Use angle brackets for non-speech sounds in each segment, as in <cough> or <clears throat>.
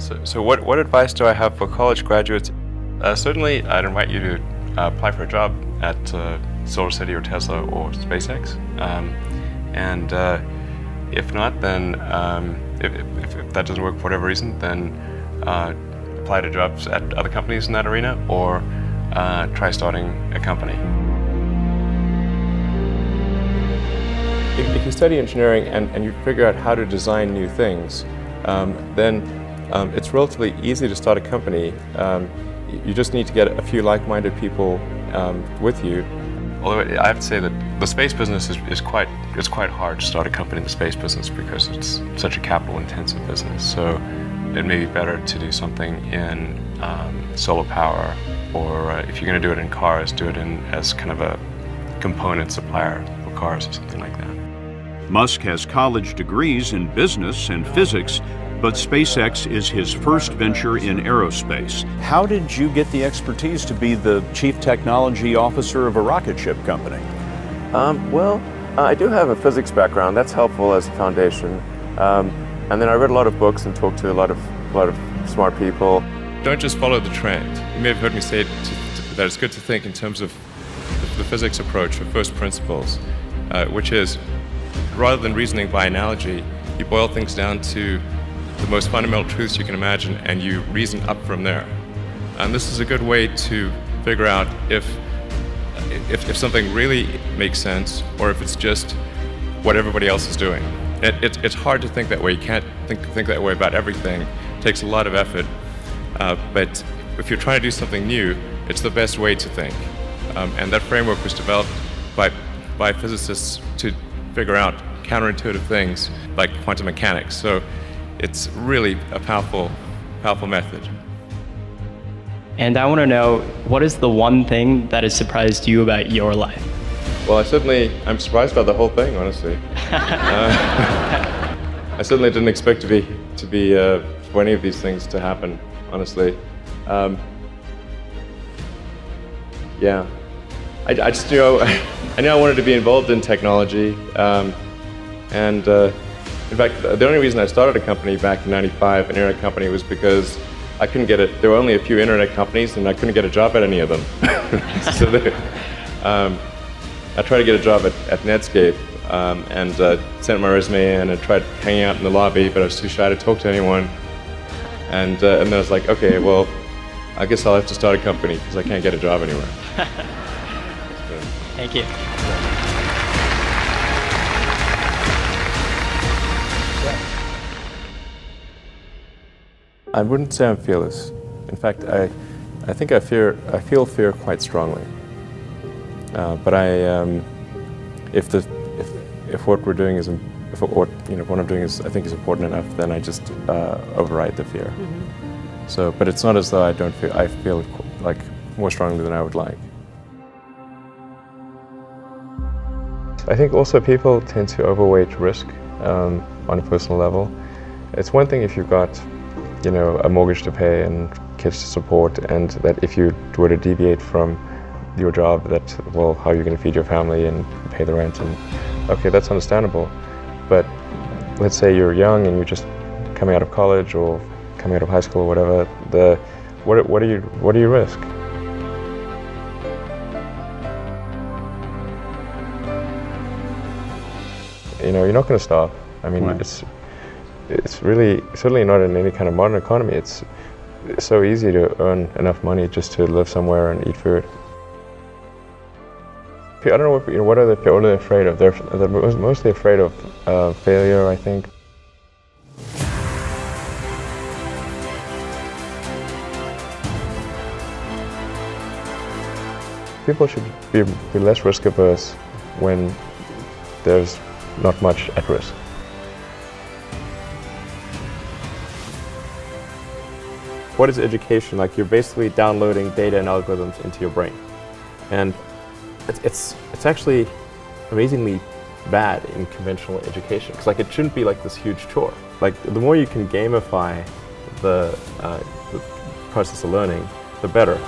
so, so what, what advice do I have for college graduates? Uh, certainly, I'd invite you to uh, apply for a job at uh, SolarCity or Tesla or SpaceX. Um, and uh, if not, then um, if, if, if, that doesn't work for whatever reason, then uh, apply to jobs at other companies in that arena or uh, try starting a company. If, if, you study engineering and, and you figure out how to design new things, um, then um, it's relatively easy to start a company. Um, you just need to get a few like-minded people um, with you. Although I have to say that the space business is, is, quite it's quite hard to start a company in the space business because it's such a capital-intensive business. So it may be better to do something in um, solar power, or uh, if you're going to do it in cars, do it in as kind of a component supplier for cars or something like that. Musk has college degrees in business and physics but SpaceX is his first venture in aerospace. How did you get the expertise to be the chief technology officer of a rocket ship company? Um, well, uh, I do have a physics background. That's helpful as a foundation. Um, and then I read a lot of books and talked to a lot of a lot of smart people. Don't just follow the trend. You may have heard me say to, to, that it's good to think in terms of the, the physics approach or first principles, uh, which is rather than reasoning by analogy, you boil things down to the most fundamental truths you can imagine and you reason up from there. And this is a good way to figure out if, if, if something really makes sense or if it's just what everybody else is doing. It, it, it's hard to think that way. You can't think, think that way about everything. It takes a lot of effort. Uh, but if you're trying to do something new, it's the best way to think. Um, and that framework was developed by, by physicists to figure out counterintuitive things like quantum mechanics. So it's really a powerful, powerful method. And I want to know what is the one thing that has surprised you about your life? Well, I certainly, I'm surprised by the whole thing, honestly. <laughs> uh, I certainly didn't expect to be, to be, uh, for any of these things to happen, honestly. Um, yeah. I, I, just, you know, <laughs> I knew I wanted to be involved in technology, um, and uh, in fact, the only reason I started a company back in 95, an internet company, was because I couldn't get it. There were only a few internet companies and I couldn't get a job at any of them. <laughs> <laughs> so um, I tried to get a job at, at Netscape um, and uh, sent my resume in and tried hanging out in the lobby, but I was too shy to talk to anyone. And, uh, and then I was like, okay, well, I guess I'll have to start a company because I can't get a job anywhere. <laughs> Thank you. I wouldn't say I'm fearless. In fact, I, I think I fear, I feel fear quite strongly. Uh, but I, um, if the, if, if what we're doing is, if what you know, what I'm doing is, I think is important enough, then I just uh, override the fear. Mm -hmm. So, but it's not as though I don't feel, I feel like more strongly than I would like. I think also people tend to overweight risk um, on a personal level. It's one thing if you've got you know, a mortgage to pay and kids to support, and that if you were to deviate from your job, that, well, how are you going to feed your family and pay the rent? And okay, that's understandable. But let's say you're young and you're just coming out of college or coming out of high school or whatever, the, what, what, do, you, what do you risk? You know, you're not going to stop. I mean, right. it's it's really certainly not in any kind of modern economy. It's, so easy to earn enough money just to live somewhere and eat food. I don't know what, you know, what are they, what are afraid of? They're, they're mostly afraid of uh, failure, I think. People should be, be less risk averse when there's not much at risk. What is education? Like you're basically downloading data and algorithms into your brain. And it's, it's, it's actually amazingly bad in conventional education. Because like it shouldn't be like this huge chore. Like the more you can gamify the, uh, the process of learning, the better.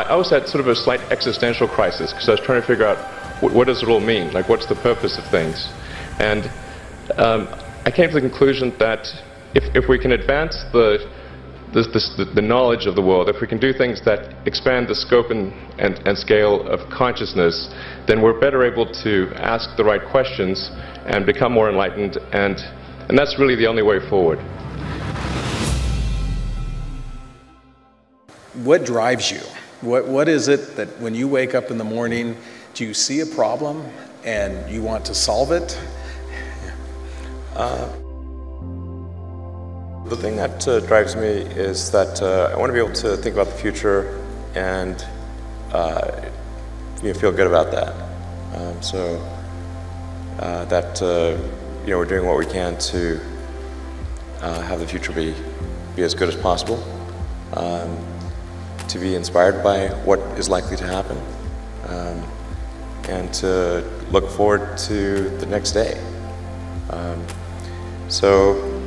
I also had sort of a slight existential crisis because I was trying to figure out what, what, does it all mean? Like, what's the purpose of things? And um, I came to the conclusion that if, if we can advance the, the, the, the, knowledge of the world, if we can do things that expand the scope and, and, and scale of consciousness, then we're better able to ask the right questions and become more enlightened, and, and that's really the only way forward. What drives you? What, what is it that when you wake up in the morning, do you see a problem and you want to solve it? Uh, the thing that uh, drives me is that uh, I want to be able to think about the future and uh, you know, feel good about that. Um, so uh, that uh, you know we're doing what we can to have the future be be as good as possible. Um, to be inspired by what is likely to happen um, and to look forward to the next day. Um, so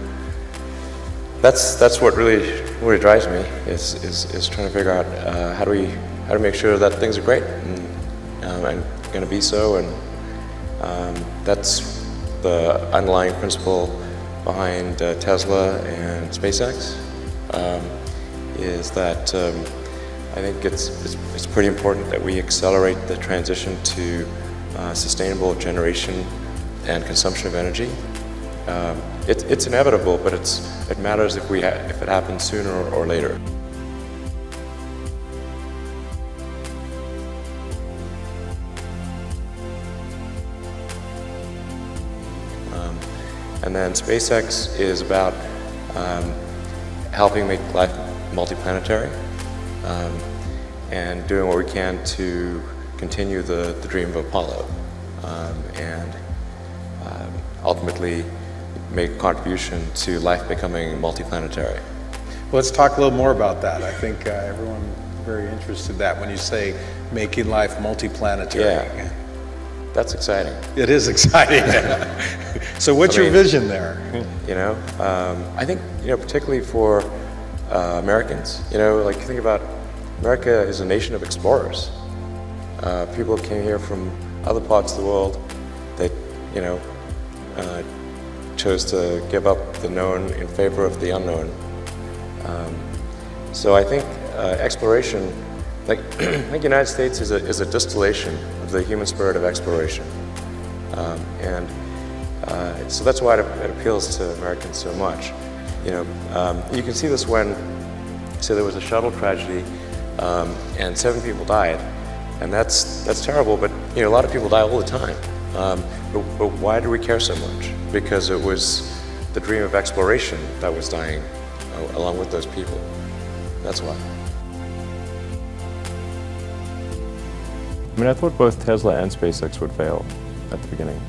that's that's what really really drives me is is, is trying to figure out uh, how do we how to make sure that things are great and, um, and going to be so and um, that's the underlying principle behind uh, Tesla and SpaceX um, is that um, I think it's, it's, it's, pretty important that we accelerate the transition to uh, sustainable generation and consumption of energy. Um, it, it's inevitable, but it's, it matters if, we if it happens sooner or later. Um, and then SpaceX is about um, helping make life multiplanetary um, and doing what we can to continue the, the dream of Apollo um, and um, ultimately make contribution to life becoming multiplanetary. Well, let's talk a little more about that. I think uh, everyone very interested in that when you say making life multiplanetary. Yeah. That's exciting. It is exciting. <laughs> so, what's I mean, your vision there? You know, um, I think you know particularly for uh, Americans. You know, like think about America is a nation of explorers. Uh, people came here from other parts of the world that, you know, uh, chose to give up the known in favor of the unknown. Um, so I think uh, exploration, like <clears throat> I think the United States is a, is a distillation of the human spirit of exploration. Um, and uh, so that's why it, it, appeals to Americans so much. You know, um, you can see this when, so there was a shuttle tragedy um, and seven people died. And that's, that's terrible, but you know, a lot of people die all the time. Um, but, but why do we care so much? Because it was the dream of exploration that was dying uh, along with those people. That's why. I mean, I thought both Tesla and SpaceX would fail at the beginning.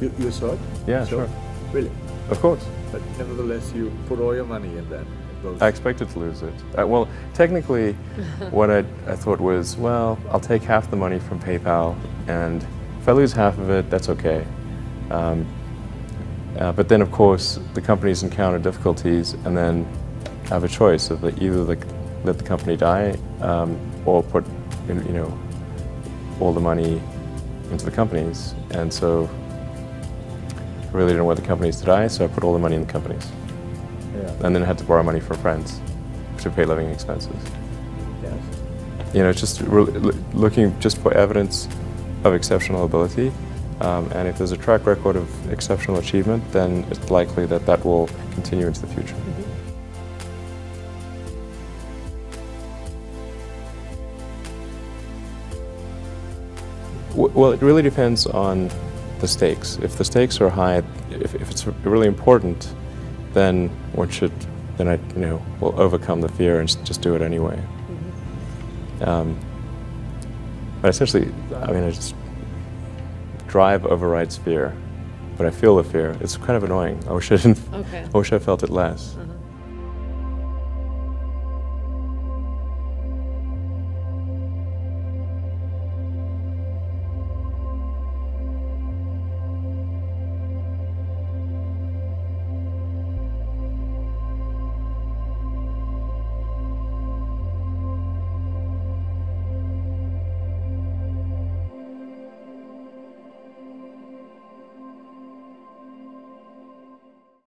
You, you thought? Yeah, sure. Really? Of course. But nevertheless, you put all your money in that. I expected to lose it. Uh, well, technically, <laughs> what I, I thought was, well, I'll take half the money from PayPal, and if I lose half of it, that's okay. Um, uh, but then, of course, the companies encounter difficulties, and then have a choice of either the, let the company die um, or put, you know, all the money into the companies. And so I really didn't want the companies to die, so I put all the money in the companies. Yeah. And then I had to borrow money from friends to pay living expenses. Yes. You know, just looking just for evidence of exceptional ability. Um, and if there's a track record of exceptional achievement, then it's likely that that will continue into the future. Mm -hmm. Well, it really depends on the stakes. If the stakes are high, if, if it's really important, then one should, then I, you know, will overcome the fear and just do it anyway. Mm-hmm. Um, but essentially, I mean, I just drive overrides fear, but I feel the fear. It's kind of annoying. I wish I didn't. Okay. <laughs> I wish I felt it less. Uh-huh.